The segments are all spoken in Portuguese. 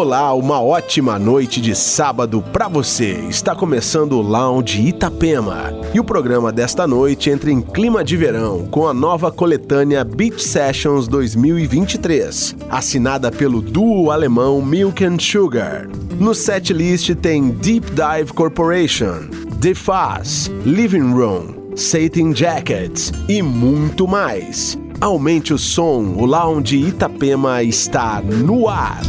Olá, uma ótima noite de sábado para você. Está começando o Lounge Itapema. E o programa desta noite entra em clima de verão com a nova coletânea Beach Sessions 2023, assinada pelo duo alemão Milk and Sugar. No setlist tem Deep Dive Corporation, The Faz, Living Room, Satin Jackets e muito mais. Aumente o som, o Lounge Itapema está no ar.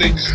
things